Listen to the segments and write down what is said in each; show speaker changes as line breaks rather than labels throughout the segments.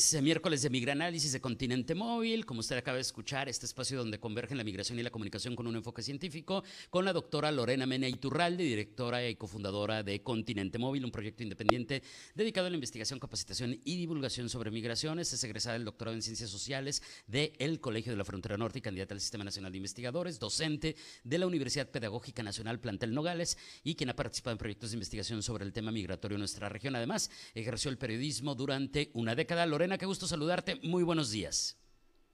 Es miércoles de Migranálisis de Continente Móvil. Como usted acaba de escuchar, este espacio donde convergen la migración y la comunicación con un enfoque científico, con la doctora Lorena Mena Iturralde, directora y cofundadora de Continente Móvil, un proyecto independiente dedicado a la investigación, capacitación y divulgación sobre migraciones. Es egresada del doctorado en Ciencias Sociales del Colegio de la Frontera Norte y candidata al Sistema Nacional de Investigadores, docente de la Universidad Pedagógica Nacional Plantel Nogales y quien ha participado en proyectos de investigación sobre el tema migratorio en nuestra región. Además, ejerció el periodismo durante una década. Lorena, qué gusto saludarte. Muy buenos días.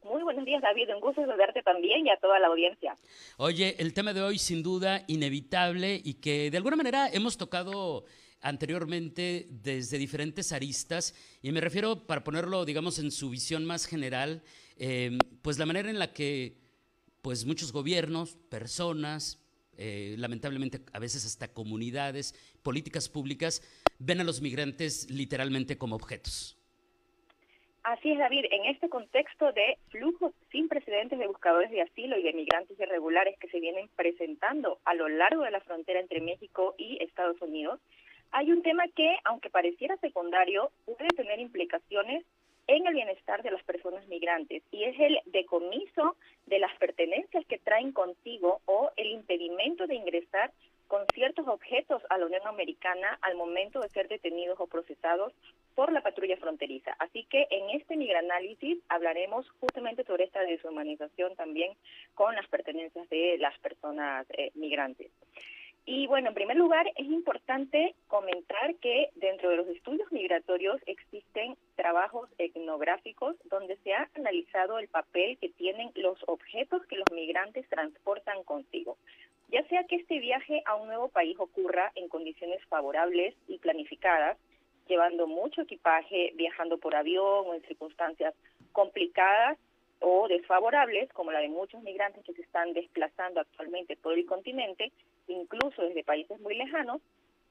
Muy buenos días, David. Un gusto saludarte también y a toda la audiencia.
Oye, el tema de hoy sin duda inevitable y que de alguna manera hemos tocado anteriormente desde diferentes aristas y me refiero, para ponerlo, digamos, en su visión más general, eh, pues la manera en la que pues muchos gobiernos, personas, eh, lamentablemente a veces hasta comunidades, políticas públicas, ven a los migrantes literalmente como objetos.
Así es, David. En este contexto de flujos sin precedentes de buscadores de asilo y de migrantes irregulares que se vienen presentando a lo largo de la frontera entre México y Estados Unidos, hay un tema que, aunque pareciera secundario, puede tener implicaciones en el bienestar de las personas migrantes y es el decomiso de las pertenencias que traen consigo o el impedimento de ingresar con ciertos objetos a la Unión Americana al momento de ser detenidos o procesados por la patrulla fronteriza. Así que en este migranálisis hablaremos justamente sobre esta deshumanización también con las pertenencias de las personas eh, migrantes. Y bueno, en primer lugar, es importante comentar que dentro de los estudios migratorios existen trabajos etnográficos donde se ha analizado el papel que tienen los objetos que los migrantes transportan consigo. Ya sea que este viaje a un nuevo país ocurra en condiciones favorables y planificadas, llevando mucho equipaje, viajando por avión o en circunstancias complicadas o desfavorables, como la de muchos migrantes que se están desplazando actualmente por el continente, incluso desde países muy lejanos,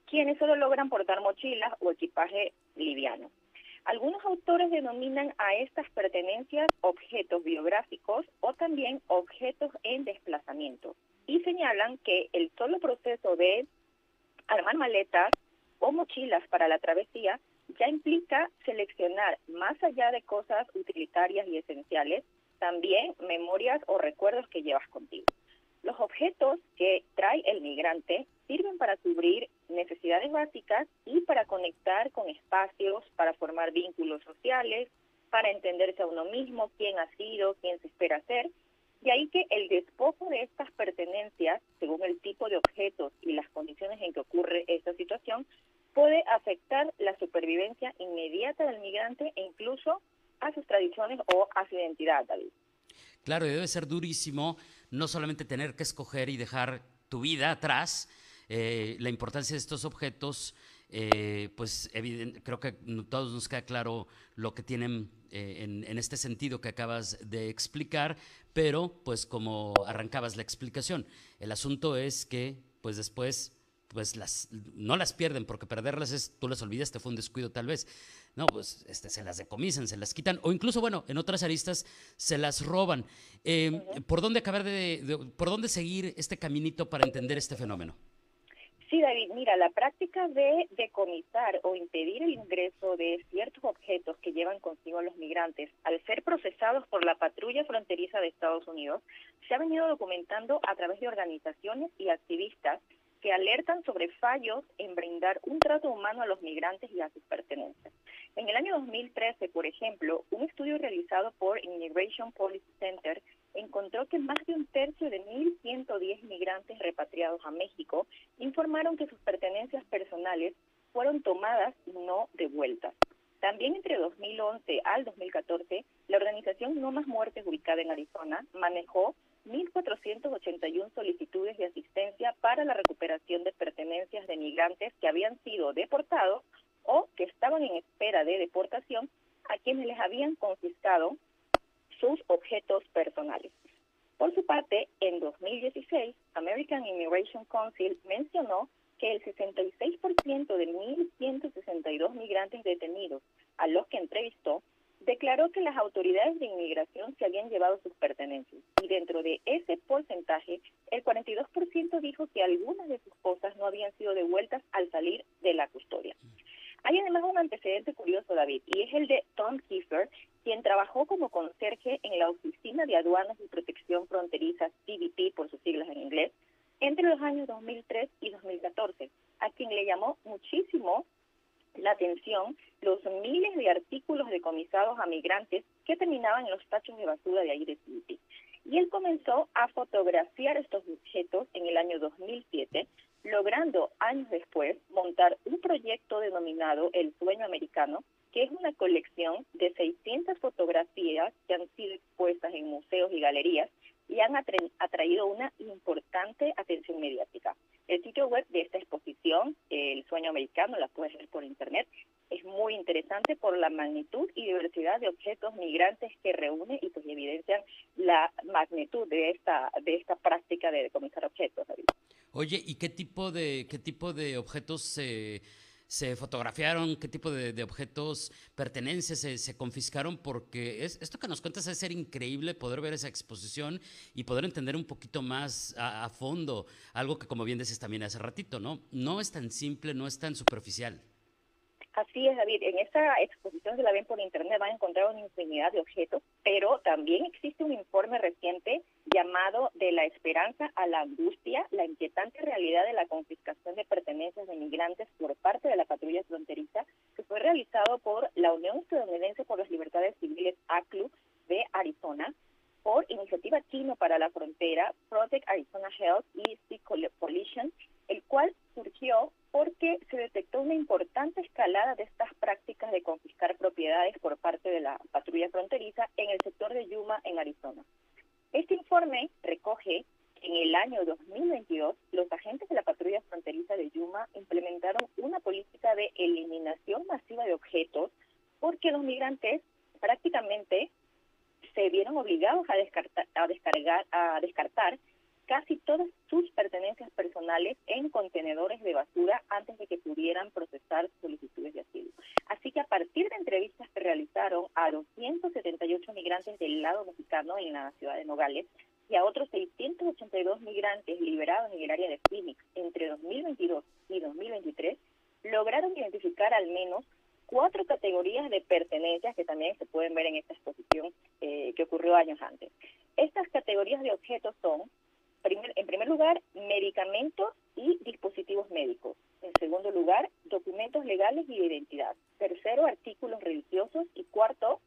quienes solo logran portar mochilas o equipaje liviano. Algunos autores denominan a estas pertenencias objetos biográficos o también objetos en desplazamiento y señalan que el solo proceso de armar maletas o mochilas para la travesía ya implica seleccionar, más allá de cosas utilitarias y esenciales, también memorias o recuerdos que llevas contigo. Los objetos que trae el migrante sirven para cubrir necesidades básicas y para conectar con espacios, para formar vínculos sociales, para entenderse a uno mismo, quién ha sido, quién se espera ser. De ahí que el despojo de estas pertenencias, según el tipo de objetos y las condiciones en que ocurre esta situación, puede afectar la supervivencia inmediata del migrante e incluso a sus tradiciones o a su identidad, David.
Claro, y debe ser durísimo no solamente tener que escoger y dejar tu vida atrás, eh, la importancia de estos objetos, eh, pues creo que todos nos queda claro lo que tienen eh, en, en, este sentido que acabas de explicar, pero pues como arrancabas la explicación, el asunto es que pues después pues las, no las pierden, porque perderlas es, tú las olvidaste, fue un descuido tal vez. No, pues este, se las decomisan, se las quitan, o incluso, bueno, en otras aristas se las roban. Eh, ¿Por dónde acabar de, por dónde seguir este caminito para entender este fenómeno?
Sí, David, mira, la práctica de decomisar o impedir el ingreso de ciertos objetos que llevan consigo a los migrantes al ser procesados por la patrulla fronteriza de Estados Unidos se ha venido documentando a través de organizaciones y activistas que alertan sobre fallos en brindar un trato humano a los migrantes y a sus pertenencias. En el año 2013, por ejemplo, un estudio realizado por Immigration Policy Center encontró que más de un tercio de 1.110 migrantes repatriados a México informaron que sus pertenencias personales fueron tomadas y no devueltas. También entre 2011 al 2014, la organización No Más Muertes, ubicada en Arizona, manejó 1.481 solicitudes de asistencia para la recuperación de pertenencias de migrantes que habían sido deportados o que estaban en espera de deportación a quienes les habían confiscado sus objetos personales. Por su parte, en 2016, American Immigration Council mencionó que el 66% de 1.162 migrantes detenidos a los que entrevistó declaró que las autoridades de inmigración se habían llevado sus pertenencias y dentro de ese porcentaje, el 42% dijo que algunas de sus cosas no habían sido devueltas al salir de la custodia. Hay además un antecedente curioso, David, y es el de Tom Kiefer, quien trabajó como conserje en la Oficina de Aduanas y Protección Fronteriza, CBP por sus siglas en inglés, entre los años 2003 y 2014, a quien le llamó muchísimo la atención los miles de artículos decomisados a migrantes que terminaban en los tachos de basura de ahí de City. Y él comenzó a fotografiar estos objetos en el año 2007, logrando años después montar un proyecto denominado El Sueño Americano, que es una colección de 600 fotografías que han sido expuestas en museos y galerías y han atraído una importante atención mediática. El sitio web de esta exposición, El Sueño Americano, la puedes ver por internet, es muy interesante por la magnitud y diversidad de objetos migrantes que reúne y pues evidencian la magnitud de esta de esta práctica de decomisar objetos.
Oye, ¿y qué tipo de qué tipo de objetos se se fotografiaron, qué tipo de, objetos, pertenencias se, confiscaron, porque es, esto que nos cuentas es ser increíble poder ver esa exposición y poder entender un poquito más a, fondo algo que, como bien decías también hace ratito, ¿no? No es tan simple, no es tan superficial.
Así es, David. En esta exposición, se la ven por internet, van a encontrar una infinidad de objetos, pero también existe un informe reciente llamado De la esperanza a la angustia, la inquietante realidad de la confiscación de pertenencias de migrantes por parte de la patrulla fronteriza, que fue realizado por la Unión Estadounidense por las Libertades Civiles, ACLU, de Arizona, por Iniciativa Chino para la Frontera, Project Arizona Health y Sea Coalition, el cual surgió porque se detectó una importante escalada de estas prácticas de confiscar propiedades por parte de la patrulla fronteriza en el sector de Yuma, en Arizona. Este informe recoge que en el año 2022 los agentes de la patrulla fronteriza de Yuma implementaron una política de eliminación masiva de objetos porque los migrantes prácticamente se vieron obligados a descartar, a descargar, a descartar casi todas sus pertenencias personales en contenedores de basura antes de que pudieran procesar solicitudes de asilo. Así que a partir de entrevistas que realizaron a 278 migrantes del lado mexicano en la ciudad de Nogales y a otros 682 migrantes liberados en el área de Phoenix entre 2022 y 2023, lograron identificar al menos cuatro categorías de pertenencias que también se pueden ver en esta exposición eh, que ocurrió años antes. Estas categorías de objetos son en primer lugar, medicamentos y dispositivos médicos. En segundo lugar, documentos legales y de identidad. Tercero, artículos religiosos. Y cuarto,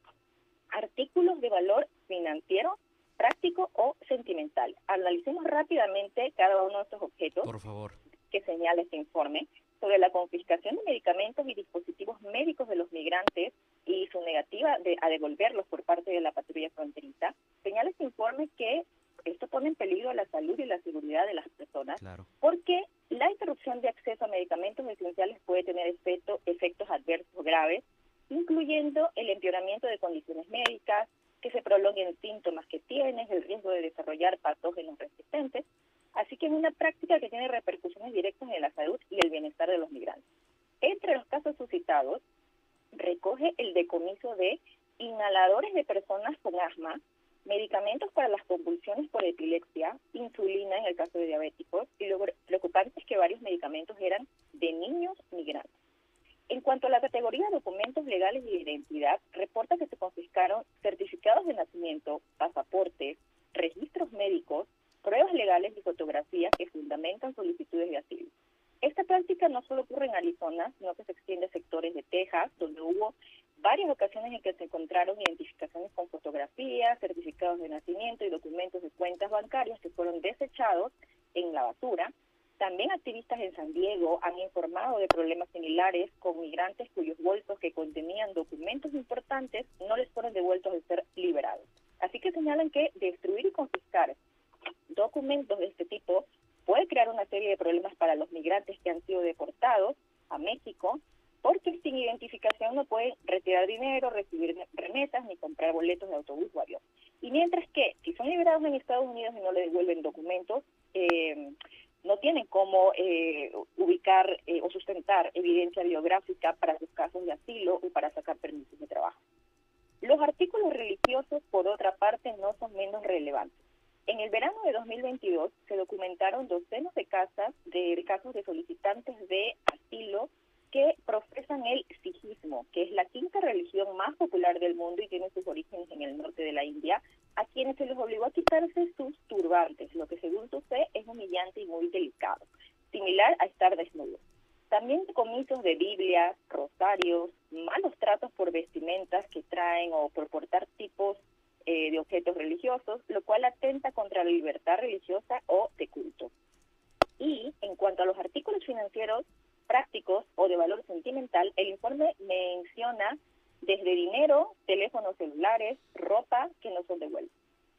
artículos de valor financiero, práctico o sentimental. Analicemos rápidamente cada uno de estos objetos.
Por favor.
Que señala este informe sobre la confiscación de medicamentos y dispositivos médicos de los migrantes y su negativa de, a devolverlos por parte de la patrulla fronteriza. Señala este informe que esto pone en peligro la salud y la seguridad de las personas, porque la interrupción de acceso a medicamentos esenciales puede tener efecto, efectos adversos graves, incluyendo el empeoramiento de condiciones médicas, que se prolonguen síntomas que tienes, el riesgo de desarrollar patógenos resistentes. Así que es una práctica que tiene repercusiones directas en la salud y el bienestar de los migrantes. Entre los casos suscitados, recoge el decomiso de inhaladores de personas con asma, medicamentos para las convulsiones por epilepsia, insulina en el caso de diabéticos, y lo preocupante es que varios medicamentos eran de niños migrantes. En cuanto a la categoría de documentos legales y de identidad, reporta que se confiscaron certificados de nacimiento, pasaportes, registros médicos, pruebas legales y fotografías que fundamentan solicitudes de asilo. Esta práctica no solo Arizona, sino que se extiende a sectores de Texas, donde hubo varias ocasiones en que se encontraron identificaciones con fotografías, certificados de nacimiento y documentos de cuentas bancarias que fueron desechados en la basura. También activistas en San Diego han informado de problemas similares con migrantes cuyos bolsos que contenían documentos importantes no les fueron devueltos de ser liberados. Así que señalan que destruir y confiscar documentos de este tipo puede crear una serie de problemas para los migrantes que han sido deportados a México porque sin identificación no pueden retirar dinero, recibir remesas ni comprar boletos de autobús o avión. Y mientras que si son liberados en Estados Unidos y no le devuelven documentos, eh, no tienen cómo eh, ubicar eh, o para sacar permisos de trabajo. Los artículos religiosos, por otra parte, no son menos relevantes. En el verano de 2022 se documentaron docenas de, casas de casos de solicitantes de asilo que profesan el sijismo, que es la quinta religión más popular del mundo y tiene sus orígenes en el norte de la India, a quienes se les obligó a quitarse sus turbantes, lo que según su fe es humillante y muy delicado, similar a estar desnudo. También comisos de Biblia, rosarios, malos tratos por vestimentas que traen o por portar tipos eh, de objetos religiosos, lo cual atenta contra la libertad religiosa o de culto. Y en cuanto a los artículos financieros prácticos o de valor sentimental, el informe menciona desde dinero, teléfonos celulares, ropa que no son devueltos.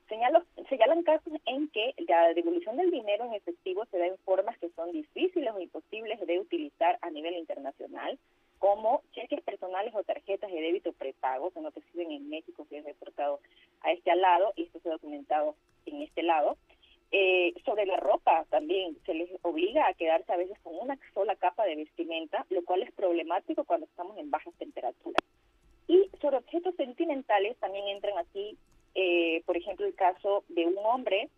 Señalo, señalan casos en que la devolución del dinero en efectivo se da en formas que son difíciles o imposibles de utilizar a nivel internacional, como cheques personales o tarjetas de débito prepago que no te sirven en México si es reportado a este lado, y esto se ha documentado en este lado. Eh, sobre la ropa también se les obliga a quedarse a veces con una sola capa de vestimenta, lo cual es problemático cuando estamos en bajas temperaturas. Y sobre objetos sentimentales también entran aquí eh, por ejemplo, el caso de un hombre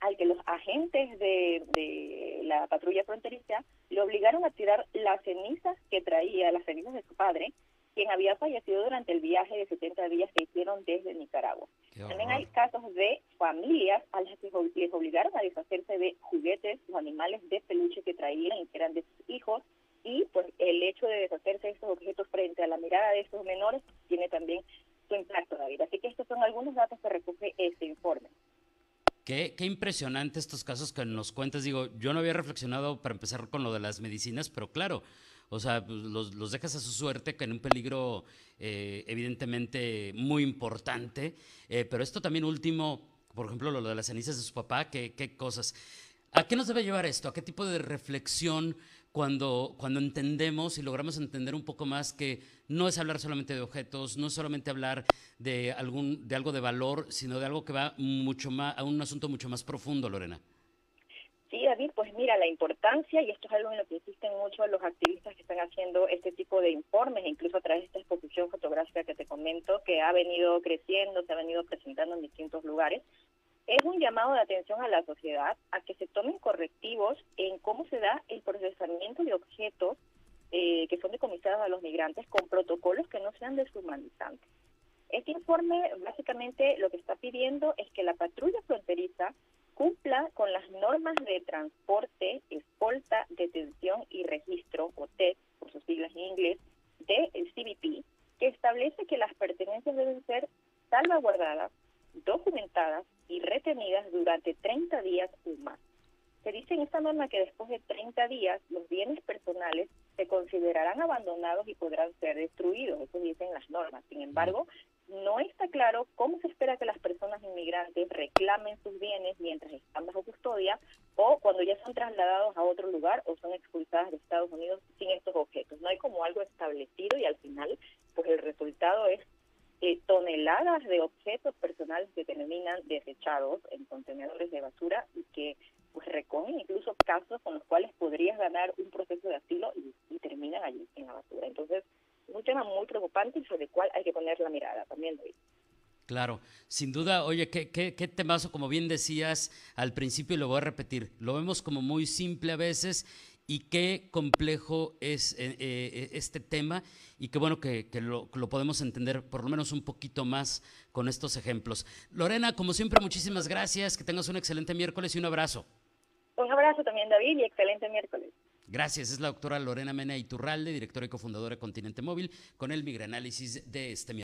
al que los agentes de, la patrulla fronteriza le obligaron a tirar las cenizas que traía, las cenizas de su padre, quien había fallecido durante el viaje de 70 días que hicieron desde Nicaragua. También hay casos de familias a las que les obligaron a deshacerse de juguetes o animales de peluche que traían y que eran de sus hijos, y pues el hecho de deshacerse de estos objetos frente a la mirada de estos menores tiene también su impacto, David. Así que estos son algunos datos que recoge este informe.
Qué, qué, impresionante estos casos que nos cuentas. Digo, yo no había reflexionado para empezar con lo de las medicinas, pero claro, o sea, pues, los, los dejas a su suerte, que en un peligro eh, evidentemente muy importante. Eh, pero esto también último, por ejemplo, lo de las cenizas de su papá, qué, qué cosas. ¿A qué nos debe llevar esto? ¿A qué tipo de reflexión cuando, cuando entendemos y logramos entender un poco más que no es hablar solamente de objetos, no es solamente hablar de, algún, de algo de valor, sino de algo que va mucho más, a un asunto mucho más profundo, Lorena?
Sí, David, pues mira, la importancia, y esto es algo en lo que insisten mucho los activistas que están haciendo este tipo de informes, incluso a través de esta exposición fotográfica que te comento, que ha venido creciendo, se ha venido presentando en distintos lugares, es un llamado de atención a la sociedad a que se tomen correctivos en cómo se da el procesamiento de objetos eh, que son decomisados a los migrantes con protocolos que no sean deshumanizantes. Este informe básicamente lo que está pidiendo es que la patrulla fronteriza cumpla con las normas de transporte, escolta, detención y registro, o TED, por sus siglas en inglés, del CBP, que establece que las pertenencias deben ser salvaguardadas, documentadas y retenidas durante 30 días o más. Se dice en esta norma que después de 30 días los bienes personales se considerarán abandonados y podrán ser destruidos, eso dicen las normas. Sin embargo, no está claro cómo se espera que las personas inmigrantes reclamen sus bienes mientras están bajo custodia o cuando ya son trasladados a otro lugar o son expulsadas de Estados Unidos sin estos objetos. No hay como algo establecido y al final, pues el resultado es eh, de objetos personales que terminan desechados en contenedores de basura y que pues recogen incluso casos con los cuales podrías ganar un proceso de asilo y, terminan allí en la basura. Entonces, un tema muy preocupante y sobre el cual hay que poner la mirada también, David.
Claro, sin duda, oye, ¿qué, qué, qué temazo, como bien decías al principio y lo voy a repetir, lo vemos como muy simple a veces y qué complejo es eh, eh, este tema y qué bueno que, lo, podemos entender por lo menos un poquito más con estos ejemplos. Lorena, como siempre, muchísimas gracias, que tengas un excelente miércoles y un abrazo.
Un abrazo también, David, y excelente miércoles.
Gracias, es la doctora Lorena Mena Iturralde, directora y cofundadora de Continente Móvil, con el migranálisis de este miércoles.